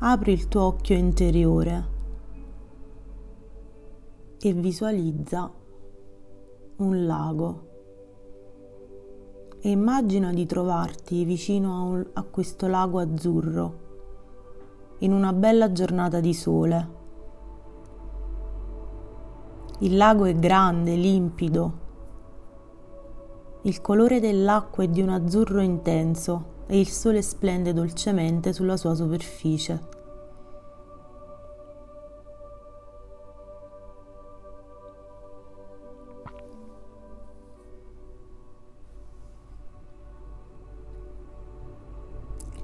apri il tuo occhio interiore e visualizza un lago e immagina di trovarti vicino a, un, a questo lago azzurro in una bella giornata di sole. Il lago è grande, limpido. Il colore dell'acqua è di un azzurro intenso e il sole splende dolcemente sulla sua superficie.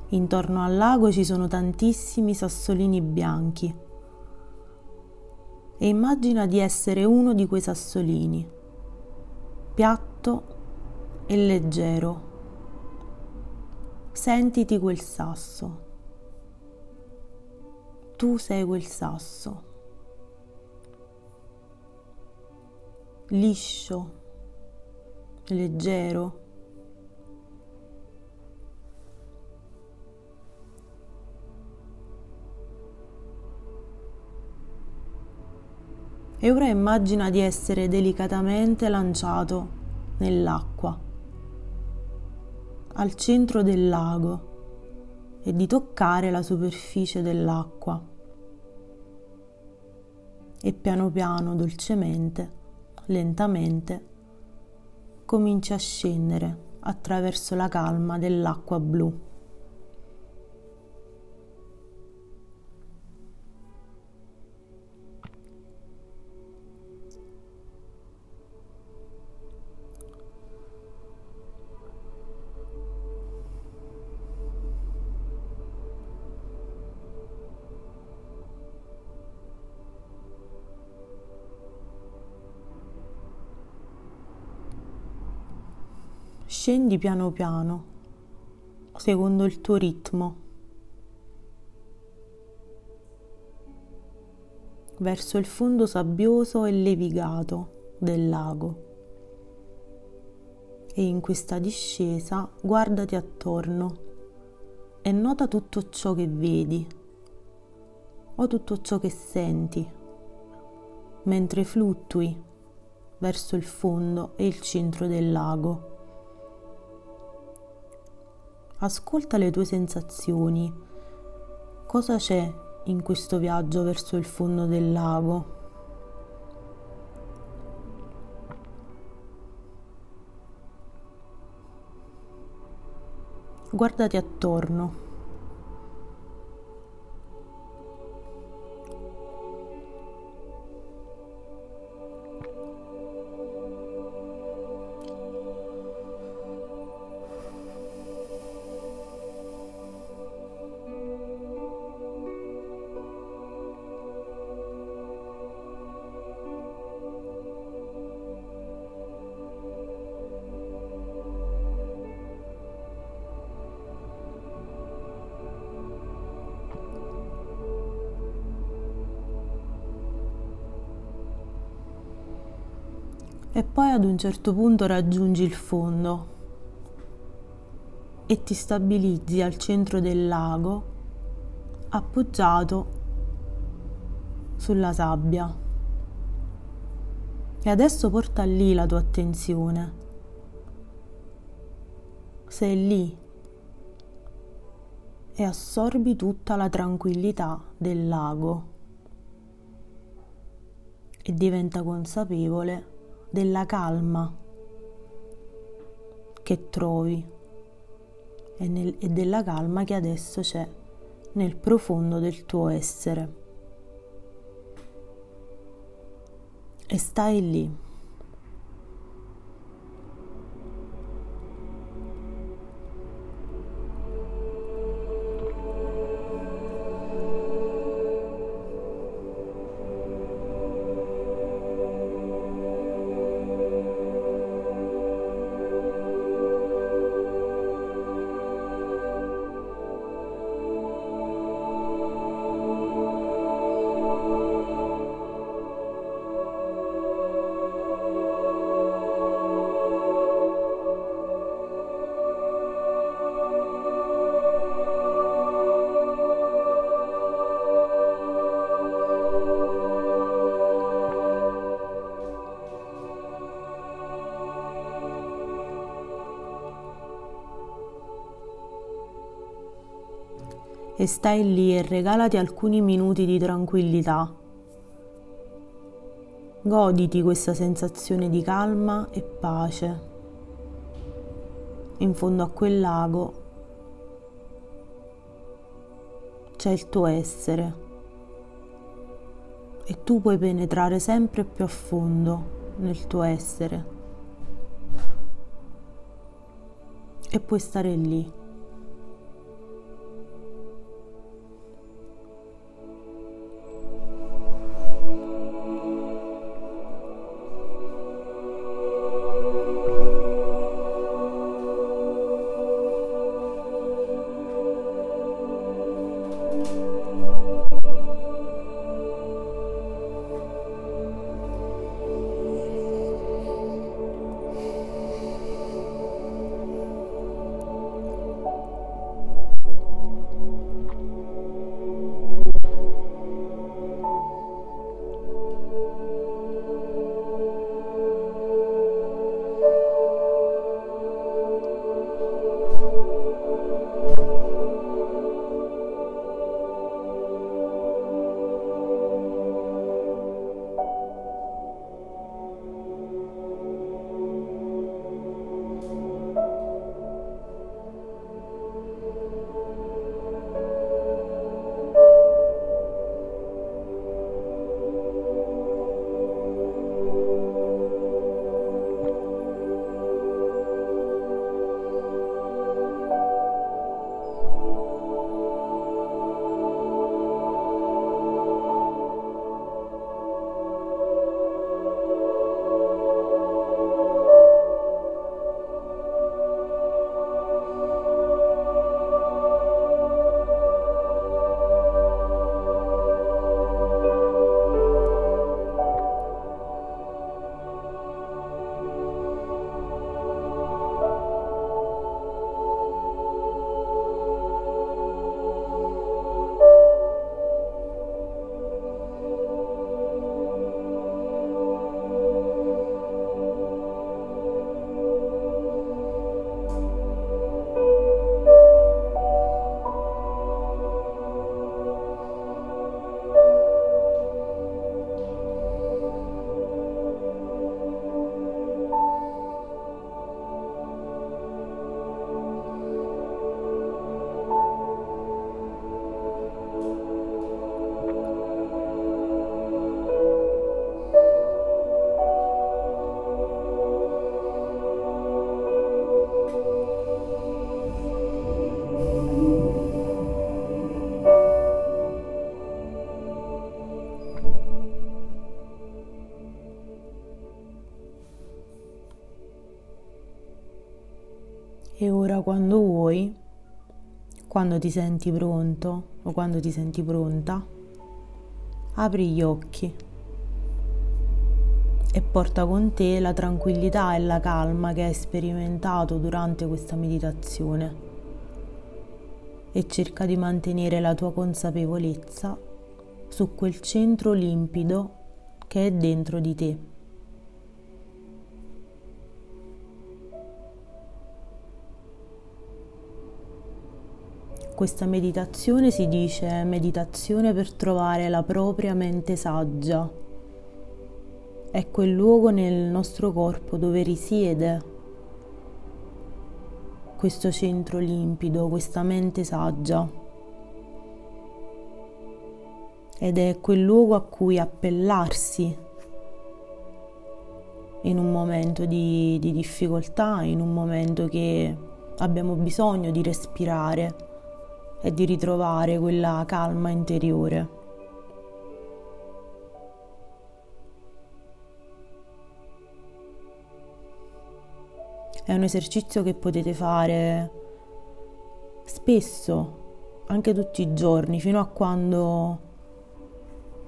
Intorno al lago ci sono tantissimi sassolini bianchi. E immagina di essere uno di quei sassolini, piatto e leggero. Sentiti quel sasso. Tu sei quel sasso. Liscio, leggero e ora immagina di essere delicatamente lanciato nell'acqua, al centro del lago e di toccare la superficie dell'acqua. E piano piano, dolcemente, lentamente, cominci a scendere attraverso la calma dell'acqua blu. Scendi piano piano, secondo il tuo ritmo, verso il fondo sabbioso e levigato del lago. E in questa discesa guardati attorno e nota tutto ciò che vedi o tutto ciò che senti mentre fluttui verso il fondo e il centro del lago. Ascolta le tue sensazioni. Cosa c'è in questo viaggio verso il fondo del lago? Guardati attorno. E poi ad un certo punto raggiungi il fondo e ti stabilizzi al centro del lago appoggiato sulla sabbia. E adesso porta lì la tua attenzione. Sei lì e assorbi tutta la tranquillità del lago e diventa consapevole della calma che trovi e, nel, e della calma che adesso c'è nel profondo del tuo essere. E stai lì. E stai lì e regalati alcuni minuti di tranquillità. Goditi questa sensazione di calma e pace. In fondo a quel lago c'è il tuo essere e tu puoi penetrare sempre più a fondo nel tuo essere e puoi stare lì. Quando vuoi, quando ti senti pronto o quando ti senti pronta, apri gli occhi e porta con te la tranquillità e la calma che hai sperimentato durante questa meditazione e cerca di mantenere la tua consapevolezza su quel centro limpido che è dentro di te. Questa meditazione si dice meditazione per trovare la propria mente saggia. È quel luogo nel nostro corpo dove risiede questo centro limpido, questa mente saggia. Ed è quel luogo a cui appellarsi in un momento di, di difficoltà, in un momento che abbiamo bisogno di respirare e di ritrovare quella calma interiore. È un esercizio che potete fare spesso, anche tutti i giorni, fino a quando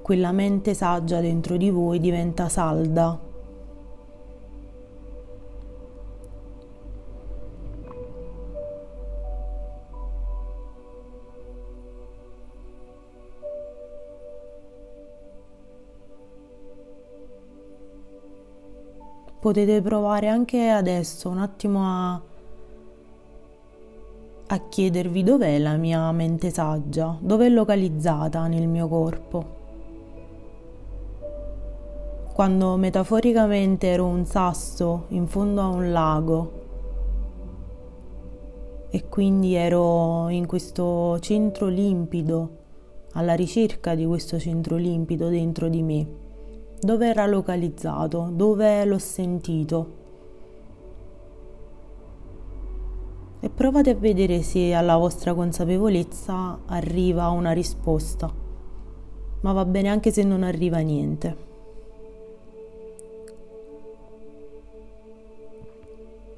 quella mente saggia dentro di voi diventa salda potete provare anche adesso un attimo a, a chiedervi dov'è la mia mente saggia, dov'è localizzata nel mio corpo. Quando metaforicamente ero un sasso in fondo a un lago e quindi ero in questo centro limpido, alla ricerca di questo centro limpido dentro di me, dove era localizzato, dove l'ho sentito? E provate a vedere se alla vostra consapevolezza arriva una risposta, ma va bene anche se non arriva niente.